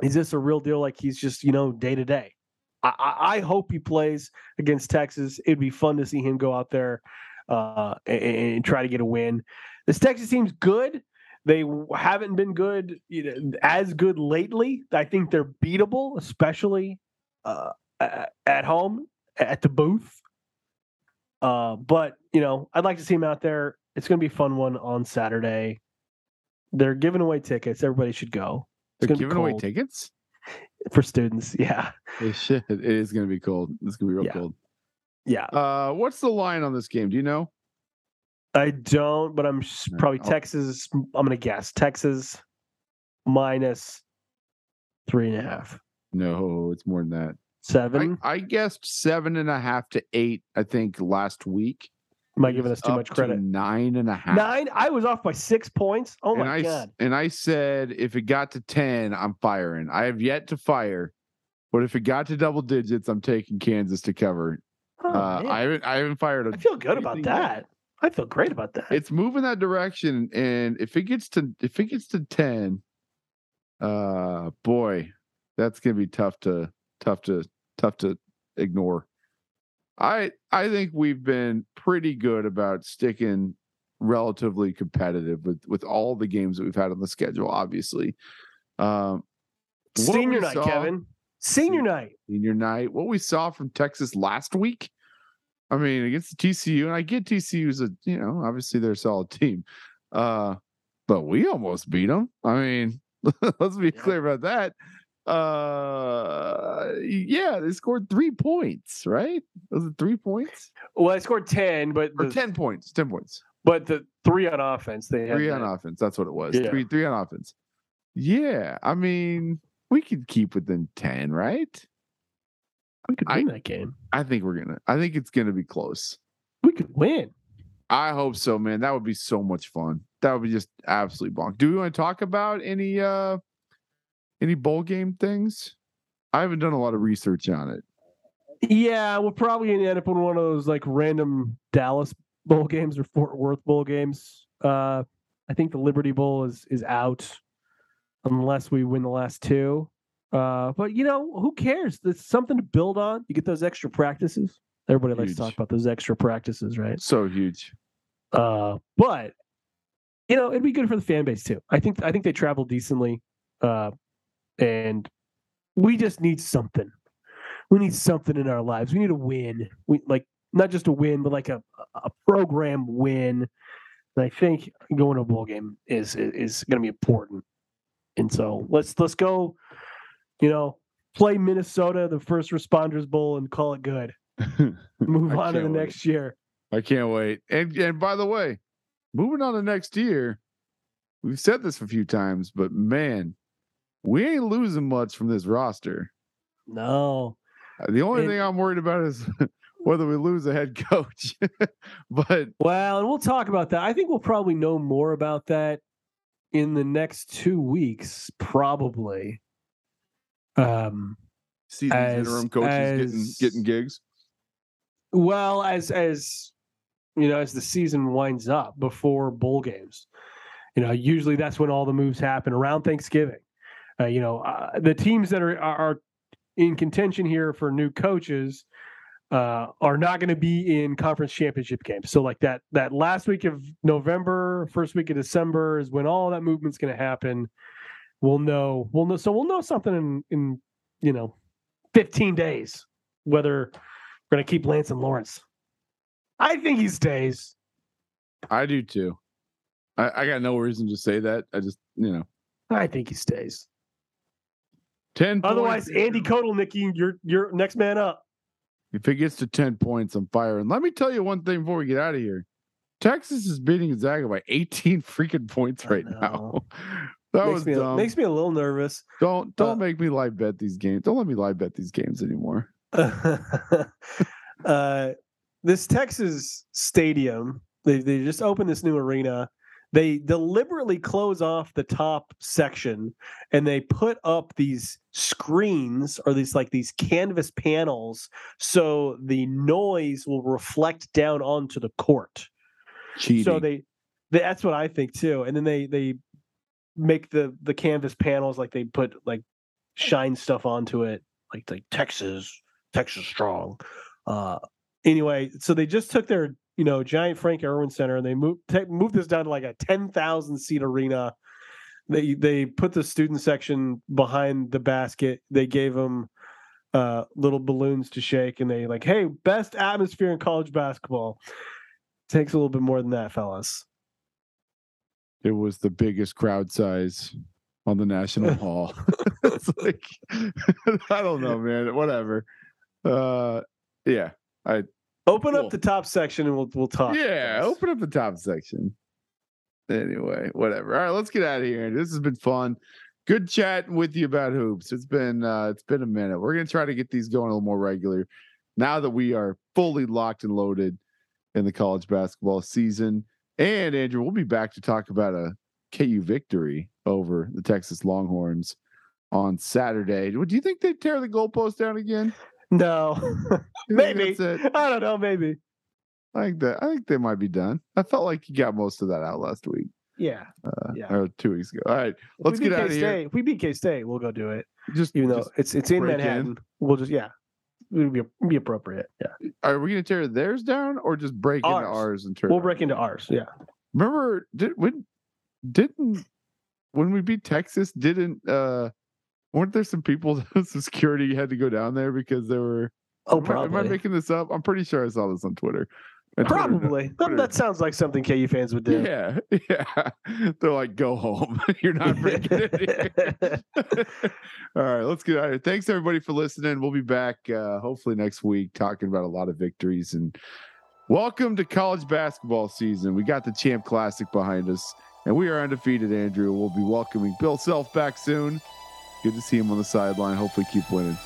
is this a real deal? Like he's just you know day to day. I, I hope he plays against Texas. It'd be fun to see him go out there uh, and, and, try to get a win. This Texas team's good. They haven't been good you know, as good lately. I think they're beatable, especially uh, at home at the booth. Uh, but you know, I'd like to see him out there. It's going to be a fun one on Saturday. They're giving away tickets. Everybody should go. It's They're giving away tickets for students. Yeah. It should. It is going to be cold. It's going to be real yeah. cold. Yeah. Uh, what's the line on this game? Do you know? I don't, but I'm probably I'll... Texas. I'm going to guess Texas minus three and a half. No, it's more than that. Seven. I, I guessed seven and a half to eight. I think last week. Am I giving us too much credit? To nine and a half. Nine. I was off by six points. Oh my and god! and I said if it got to ten, I'm firing. I have yet to fire, but if it got to double digits, I'm taking Kansas to cover. Oh, uh, I haven't. I haven't fired. A, I feel good about that. Yet. I feel great about that. It's moving that direction, and if it gets to if it gets to ten, uh, boy, that's gonna be tough to tough to tough to ignore. I I think we've been pretty good about sticking relatively competitive with with all the games that we've had on the schedule. Obviously, um, senior night, saw, Kevin. Senior night. Senior night. What we saw from Texas last week. I mean, against the TCU, and I get TCU's a you know obviously they're a solid team, uh, but we almost beat them. I mean, let's be yeah. clear about that uh yeah they scored three points right was it three points well they scored 10 but or 10 points 10 points but the three on offense they had three that. on offense that's what it was yeah. three three on offense yeah i mean we could keep within 10 right we could win I, that game i think we're gonna i think it's gonna be close we could win i hope so man that would be so much fun that would be just absolutely bonk do we want to talk about any uh any bowl game things? I haven't done a lot of research on it. Yeah, we'll probably gonna end up in one of those like random Dallas bowl games or Fort Worth bowl games. Uh, I think the Liberty Bowl is is out unless we win the last two. Uh, but you know, who cares? It's something to build on. You get those extra practices. Everybody huge. likes to talk about those extra practices, right? So huge. Uh, but you know, it'd be good for the fan base too. I think I think they travel decently. Uh, and we just need something. We need something in our lives. We need a win. We like not just a win, but like a a program win. And I think going to a bowl game is is, is going to be important. And so let's let's go. You know, play Minnesota, the First Responders Bowl, and call it good. Move on to the wait. next year. I can't wait. And and by the way, moving on to next year, we've said this a few times, but man, we ain't losing much from this roster. No. Uh, the only thing I'm worried about is whether we lose a head coach. but well, and we'll talk about that. I think we'll probably know more about that in the next two weeks, probably. Um, see these as, interim coaches as, getting getting gigs. Well, as as you know, as the season winds up before bowl games, you know, usually that's when all the moves happen around Thanksgiving. Uh, you know, uh, the teams that are are in contention here for new coaches uh, are not going to be in conference championship games. So like that that last week of November, first week of December is when all that movement's going to happen. We'll know. We'll know. So we'll know something in in you know, 15 days whether we're gonna keep Lance and Lawrence. I think he stays. I do too. I, I got no reason to say that. I just, you know, I think he stays. 10 Otherwise, points. Andy Kotelnicki, you're you're next man up. If it gets to 10 points, I'm firing. Let me tell you one thing before we get out of here. Texas is beating Gonzaga by 18 freaking points right now. That makes was me dumb. makes me a little nervous. don't don't uh, make me live bet these games. Don't let me live bet these games anymore. uh, this Texas stadium, they, they just opened this new arena. They deliberately close off the top section and they put up these screens or these like these canvas panels so the noise will reflect down onto the court. Cheating. So they that's what I think too. And then they they make the the canvas panels like they put like shine stuff onto it, like like Texas, Texas strong. Uh anyway, so they just took their you know giant Frank Erwin Center and they moved moved this down to like a ten thousand seat arena. They they put the student section behind the basket. They gave them uh little balloons to shake and they like hey best atmosphere in college basketball takes a little bit more than that fellas it was the biggest crowd size on the national hall. it's like I don't know, man. Whatever. Uh yeah. I open Cool. up the top section and we'll we'll talk Yeah, open up the top section. Anyway, whatever. All right, let's get out of here. This has been fun. Good chatting with you about hoops. It's been uh it's been a minute. We're gonna try to get these going a little more regular now that we are fully locked and loaded in the college basketball season. And Andrew, we'll be back to talk about a KU victory over the Texas Longhorns on Saturday. Do you think they tear the goalpost down again? no maybe i don't know maybe I think that I think they might be done. I felt like you got most of that out last week. yeah Uh, Yeah. or two weeks ago. All right, let's get beat out of here. If we beat K-State, we'll go do it. Just Even though just- it's it's in break in. Manhattan, we'll just yeah, it would be be appropriate. Yeah, are we gonna tear theirs down or just break Ours. into ours and tear? we'll break into ours. Yeah, Remember did when didn't when we beat Texas didn't uh weren't there some people some security had to go down there because there were oh am, I, am I making this up? I'm pretty sure I saw this on Twitter. And probably. That- That sounds like something KU fans would do. Yeah, yeah. They're like, go home. You're not breaking it. All right, let's get out of here. Thanks everybody for listening. We'll be back uh, hopefully next week talking about a lot of victories and welcome to college basketball season. We got the Champ Classic behind us, and we are undefeated. Andrew, we'll be welcoming Bill Self back soon. Good to see him on the sideline. Hopefully, keep winning.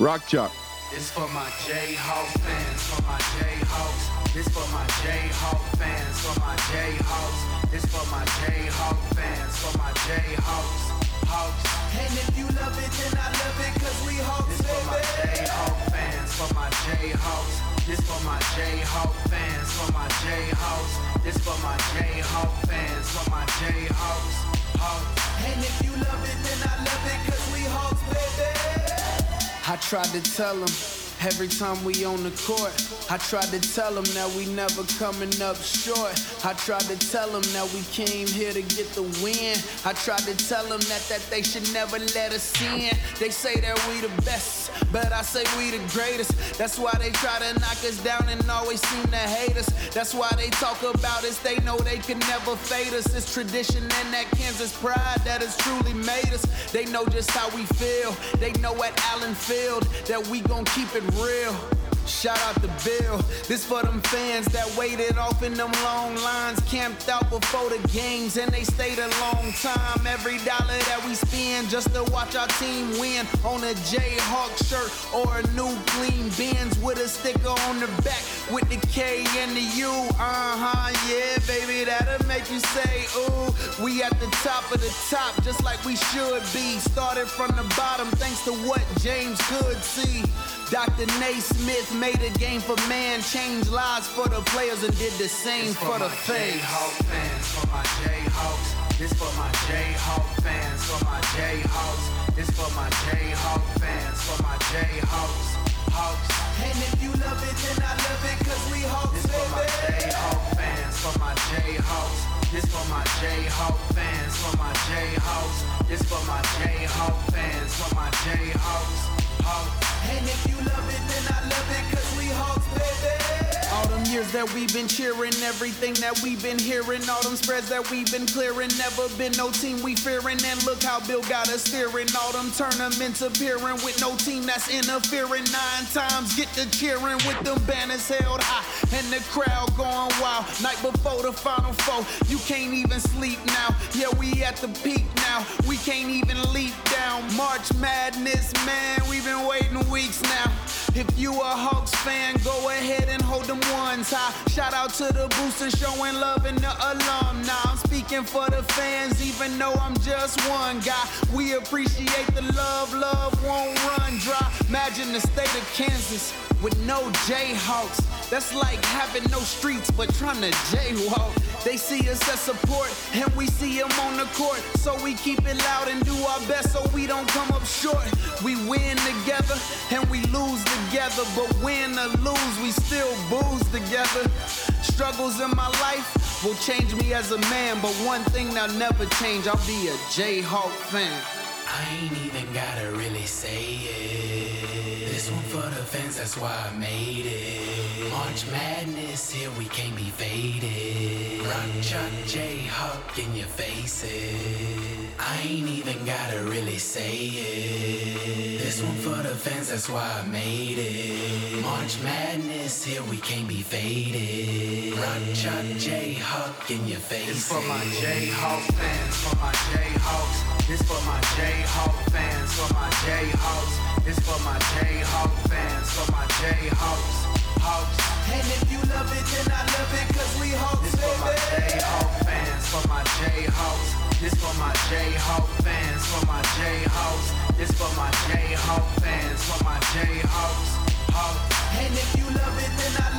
Rock Chalk. This for my Jayhawk fans, for my Jayhawks. This for my Jayhawk fans, for my Jayhawks. This for my Jayhawk fans, for my Jayhawks. Hawks. And if you love it, then I love it, cause we Hawks, This for my Jayhawk fans, for my Jayhawks. This for my Jayhawk fans, for my Jayhawks. This for my Jayhawk fans, for my Jayhawks. Hawks. And if you love it, then I love it, cause we Hawks, baby. I tried to tell him every time we on the court. I tried to tell him that we never coming up short. I tried to tell him that we came here to get the win. I tried to tell him that, that they should never let us in. They say that we the best, but I say we the greatest. That's why they try to knock us down and always seem to hate us. That's why they talk about us. They know they can never fade us. It's tradition and that Kansas pride that has truly made us. They know just how we feel. They know at Allen Field that we gon' keep it real. Shout out to Bill. This for them fans that waited off in them long lines, camped out before the games, and they stayed a long time. Every dollar that we spend just to watch our team win on a Jayhawk shirt or a new clean Benz with a sticker on the back with the K and the U. Uh huh, yeah, baby, that'll make you say, ooh, we at the top of the top, just like we should be. Started from the bottom, thanks to what James could see. Dr. Naismith made a game for man, changed lives for the players, and did the same for, the fans. Jayhawk fans, for my Jayhawks. This for my Jayhawk fans, for my Jayhawks. This for my Jayhawk fans, for my Jayhawks. Hawks. And if you love it, then I love it, cause we Hawks, This for my Jayhawk fans, for my Jayhawks. This for my Jayhawk fans, for my Jayhawks. This for my Jayhawk fans, for my Jayhawks. Hawks. And if you love it, then I love it, cause we Hawks, baby. All them years that we've been cheering, everything that we've been hearing, all them spreads that we've been clearing, never been no team we fearing. And look how Bill got us steering. All them tournaments appearing with no team that's interfering. Nine times get to cheering with them banners held high and the crowd going wild. Night before the final four, you can't even sleep now. Yeah, we at the peak now. We can't even leap down. March Madness, man, we've been waiting weeks now. If you a Hawks fan, go ahead and hold them ones high. Shout out to the boosters showing love and the alumni. I'm speaking for the fans, even though I'm just one guy. We appreciate the love, love won't run dry. Imagine the state of Kansas with no Jayhawks. That's like having no streets but trying to jaywalk. They see us as support and we see them on the court. So we keep it loud and do our best so we don't come up short. We win together and we lose together. But win or lose, we still booze together. Struggles in my life will change me as a man. But one thing that'll never change, I'll be a Jayhawk fan. I ain't even gotta really say it. This one for the fans, that's why I made it. March Madness, here we can't be faded. Rock Chalk J Hawk in your faces. I ain't even gotta really say it. This one for the fans, that's why I made it. March Madness, here we can't be faded. Rock Chalk J Hawk in your faces. This for my Jayhawk fans, for my Jayhawks. This for my Jayhawk fans, for my Jayhawks. This for my Jayhawk fans, for my Jayhawks. Hawks. And if you love it, then I love it, cause we Hawks, This for my Jayhawk fans, for my Jayhawks. This for my Jayhawk fans, for my Jayhawks. This for my Jayhawk fans, for my Jayhawks. Hawks. And if you love it, then I